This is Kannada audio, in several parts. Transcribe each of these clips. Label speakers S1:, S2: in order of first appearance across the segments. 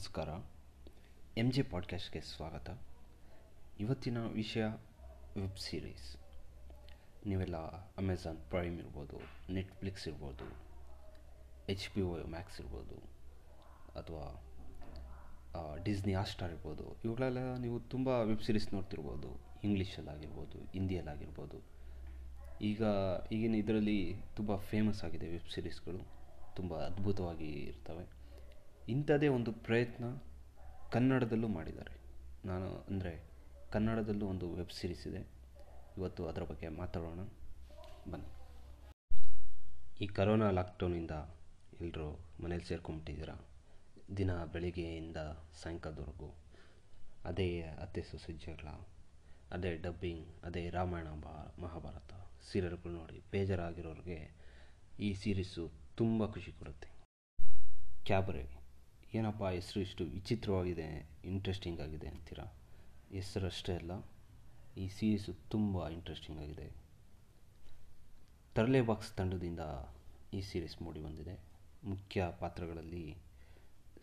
S1: ನಮಸ್ಕಾರ. ಎಂ ಜೆ ಪಾಡ್ಕಾಸ್ಟ್ಗೆ ಸ್ವಾಗತ. ಇವತ್ತಿನ ವಿಷಯ ವೆಬ್ ಸೀರೀಸ್ ನೀವೆಲ್ಲ ಅಮೆಝಾನ್ ಪ್ರೈಮ್ ಇರ್ಬೋದು ನೆಟ್ಫ್ಲಿಕ್ಸ್ ಇರ್ಬೋದು ಎಚ್ ಪಿ ಒ ಮ್ಯಾಕ್ಸ್ ಇರ್ಬೋದು, ಅಥವಾ ಡಿಸ್ನಿ ಆಸ್ಟಾರ್ ಇರ್ಬೋದು, ಇವುಗಳೆಲ್ಲ ನೀವು ತುಂಬ ವೆಬ್ ಸೀರೀಸ್ ನೋಡ್ತಿರ್ಬೋದು. ಇಂಗ್ಲೀಷಲ್ಲಾಗಿರ್ಬೋದು ಹಿಂದಿಯಲ್ಲಾಗಿರ್ಬೋದು ಈಗ, ಈಗಿನ ಇದರಲ್ಲಿ ತುಂಬ ಫೇಮಸ್ ಆಗಿದೆ ವೆಬ್ ಸೀರೀಸ್ಗಳು ತುಂಬ ಅದ್ಭುತವಾಗಿ ಇರ್ತವೆ. ಇಂಥದ್ದೇ ಒಂದು ಪ್ರಯತ್ನ ಕನ್ನಡದಲ್ಲೂ ಮಾಡಿದ್ದಾರೆ. ನಾನು ಅಂದರೆ ಕನ್ನಡದಲ್ಲೂ ಒಂದು ವೆಬ್ ಸೀರೀಸ್ ಇದೆ. ಇವತ್ತು ಅದರ ಬಗ್ಗೆ ಮಾತಾಡೋಣ. ಬನ್ನಿ. ಈ ಕರೋನಾ ಲಾಕ್ಡೌನಿಂದ ಎಲ್ಲರೂ ಮನೇಲಿ ಸೇರ್ಕೊಂಬಿಟ್ಟಿದ್ದೀರಾ ದಿನ ಬೆಳಿಗ್ಗೆಯಿಂದ ಸಾಯಂಕಾಲದವರೆಗೂ ಅದೇ ಅತ್ತೆ ಸೊಸೆ ಜಗಳ, ಅದೇ ಡಬ್ಬಿಂಗ್ ಅದೇ ರಾಮಾಯಣ ಮಹಾಭಾರತ ಸೀರಿಯಲ್ಗಳು ನೋಡಿ ಬೇಜಾರಾಗಿರೋರಿಗೆ ಈ ಸೀರೀಸು ತುಂಬ ಖುಷಿ ಕೊಡುತ್ತೆ. ಕ್ಯಾಬ್ರೆ ಏನಪ್ಪ ಹೆಸರು ಇಷ್ಟು ವಿಚಿತ್ರವಾಗಿದೆ ಇಂಟ್ರೆಸ್ಟಿಂಗ್ ಆಗಿದೆ ಅಂತೀರಾ? ಹೆಸರಷ್ಟೇ ಅಲ್ಲ, ಈ ಸೀರೀಸು ತುಂಬ ಇಂಟ್ರೆಸ್ಟಿಂಗ್ ಆಗಿದೆ. ತರಲೆ ಬಾಕ್ಸ್ ತಂಡದಿಂದ ಈ ಸೀರೀಸ್ ಮೂಡಿ ಬಂದಿದೆ. ಮುಖ್ಯ ಪಾತ್ರಗಳಲ್ಲಿ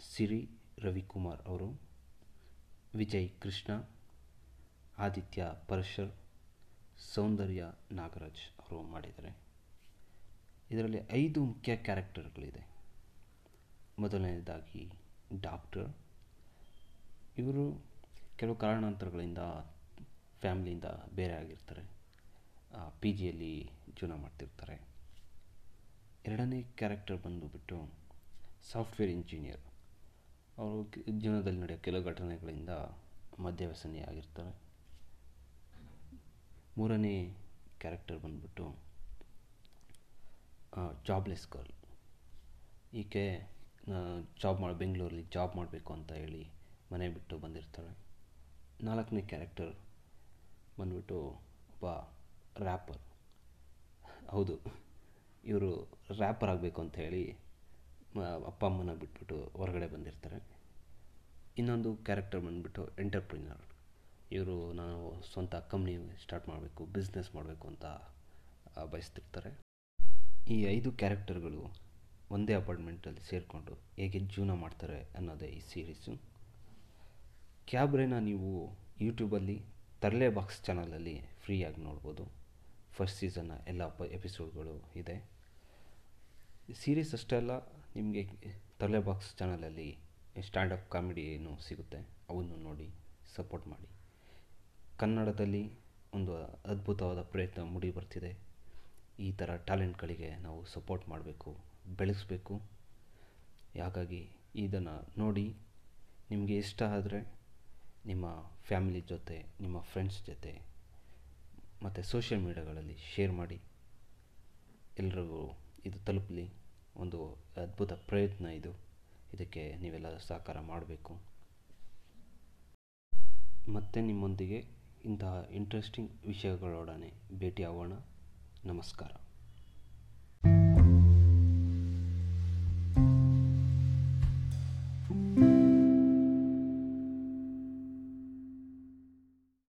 S1: ಸಿರಿ, ರವಿಕುಮಾರ್ ಅವರು, ವಿಜಯ್ ಕೃಷ್ಣ, ಆದಿತ್ಯ ಪರಶರ್, ಸೌಂದರ್ಯ ನಾಗರಾಜ್ ಅವರು ಮಾಡಿದ್ದಾರೆ. ಇದರಲ್ಲಿ ಐದು ಮುಖ್ಯ ಕ್ಯಾರೆಕ್ಟರ್ಗಳಿದೆ ಮೊದಲನೇದಾಗಿ ಡಾಕ್ಟರ್ ಇವರು ಕೆಲವು ಕಾರಣಾಂತರಗಳಿಂದ ಫ್ಯಾಮ್ಲಿಯಿಂದ ಬೇರೆ ಆಗಿರ್ತಾರೆ. ಪಿ ಜಿಯಲ್ಲಿ ಜೀವನ ಮಾಡ್ತಿರ್ತಾರೆ. ಎರಡನೇ ಕ್ಯಾರೆಕ್ಟರ್ ಬಂದುಬಿಟ್ಟು ಸಾಫ್ಟ್ವೇರ್ ಇಂಜಿನಿಯರ್ ಅವರು ಜೀವನದಲ್ಲಿ ನಡೆಯೋ ಕೆಲವು ಘಟನೆಗಳಿಂದ ಮದ್ಯವ್ಯಸನಿಯಾಗಿರ್ತಾರೆ ಮೂರನೇ ಕ್ಯಾರೆಕ್ಟರ್ ಬಂದುಬಿಟ್ಟು ಜಾಬ್ಲೆಸ್ ಗರ್ಲ್ ಈಕೆ ಜಾಬ್ ಮಾಡಿ, ಬೆಂಗಳೂರಲ್ಲಿ ಜಾಬ್ ಮಾಡಬೇಕು ಅಂತ ಹೇಳಿ ಮನೆ ಬಿಟ್ಟು ಬಂದಿರ್ತಾರೆ ನಾಲ್ಕನೇ ಕ್ಯಾರೆಕ್ಟರ್ ಬಂದುಬಿಟ್ಟು ಒಬ್ಬ ರ್ಯಾಪರ್ ಹೌದು, ಇವರು ರ್ಯಾಪರ್ ಆಗಬೇಕು ಅಂತ ಹೇಳಿ ಅಪ್ಪ ಅಮ್ಮನ ಬಿಟ್ಬಿಟ್ಟು ಹೊರಗಡೆ ಬಂದಿರ್ತಾರೆ. ಇನ್ನೊಂದು ಕ್ಯಾರೆಕ್ಟರ್ ಬಂದುಬಿಟ್ಟು ಎಂಟರ್ಪ್ರಿನರ್ ಇವರು ನಾನು ಸ್ವಂತ ಕಂಪ್ನಿ ಸ್ಟಾರ್ಟ್ ಮಾಡಬೇಕು ಬಿಸ್ನೆಸ್ ಮಾಡಬೇಕು ಅಂತ ಬಯಸ್ತಿರ್ತಾರೆ. ಈ ಐದು ಕ್ಯಾರೆಕ್ಟರ್ಗಳು ಒಂದೇ ಅಪಾರ್ಟ್ಮೆಂಟಲ್ಲಿ ಸೇರಿಕೊಂಡು ಹೇಗೆ ಜೀವನ ಮಾಡ್ತಾರೆ ಅನ್ನೋದೇ ಈ ಸೀರೀಸು ಕ್ಯಾಬ್ರೇನ ನೀವು ಯೂಟ್ಯೂಬಲ್ಲಿ ತರಲೆ ಬಾಕ್ಸ್ ಚಾನಲಲ್ಲಿ ಫ್ರೀಯಾಗಿ ನೋಡ್ಬೋದು. ಫಸ್ಟ್ ಸೀಸನ್ನ ಎಲ್ಲ ಎಪಿಸೋಡ್ಗಳು ಇದೆ. ಸೀರೀಸ್ ಅಷ್ಟೇ ಅಲ್ಲ, ನಿಮಗೆ ತರಲೆ ಬಾಕ್ಸ್ ಚಾನಲಲ್ಲಿ ಸ್ಟ್ಯಾಂಡಪ್ ಏನು ಸಿಗುತ್ತೆ, ಅವನ್ನು ನೋಡಿ ಸಪೋರ್ಟ್ ಮಾಡಿ. ಕನ್ನಡದಲ್ಲಿ ಒಂದು ಅದ್ಭುತವಾದ ಪ್ರಯತ್ನ ಮೂಡಿ ಬರ್ತಿದೆ. ಈ ಥರ ಟ್ಯಾಲೆಂಟ್ಗಳಿಗೆ ನಾವು ಸಪೋರ್ಟ್ ಮಾಡಬೇಕು. ಬೆಳೆಸಬೇಕು. ಹಾಗಾಗಿ ಇದನ್ನು ನೋಡಿ ನಿಮಗೆ ಇಷ್ಟ ಆದರೆ ನಿಮ್ಮ ಫ್ಯಾಮಿಲಿ ಜೊತೆ, ನಿಮ್ಮ ಫ್ರೆಂಡ್ಸ್ ಜೊತೆ ಮತ್ತು ಸೋಷಿಯಲ್ ಮೀಡಿಯಾಗಳಲ್ಲಿ ಶೇರ್ ಮಾಡಿ. ಎಲ್ರಿಗೂ ಇದು ತಲುಪಲಿ. ಒಂದು ಅದ್ಭುತ ಪ್ರಯತ್ನ ಇದು. ಇದಕ್ಕೆ ನೀವೆಲ್ಲ ಸಹಕಾರ ಮಾಡಬೇಕು. ಮತ್ತೆ ನಿಮ್ಮೊಂದಿಗೆ ಇಂತಹ ಇಂಟ್ರೆಸ್ಟಿಂಗ್ ವಿಷಯಗಳೊಡನೆ ಭೇಟಿಯಾಗೋಣ. ನಮಸ್ಕಾರ.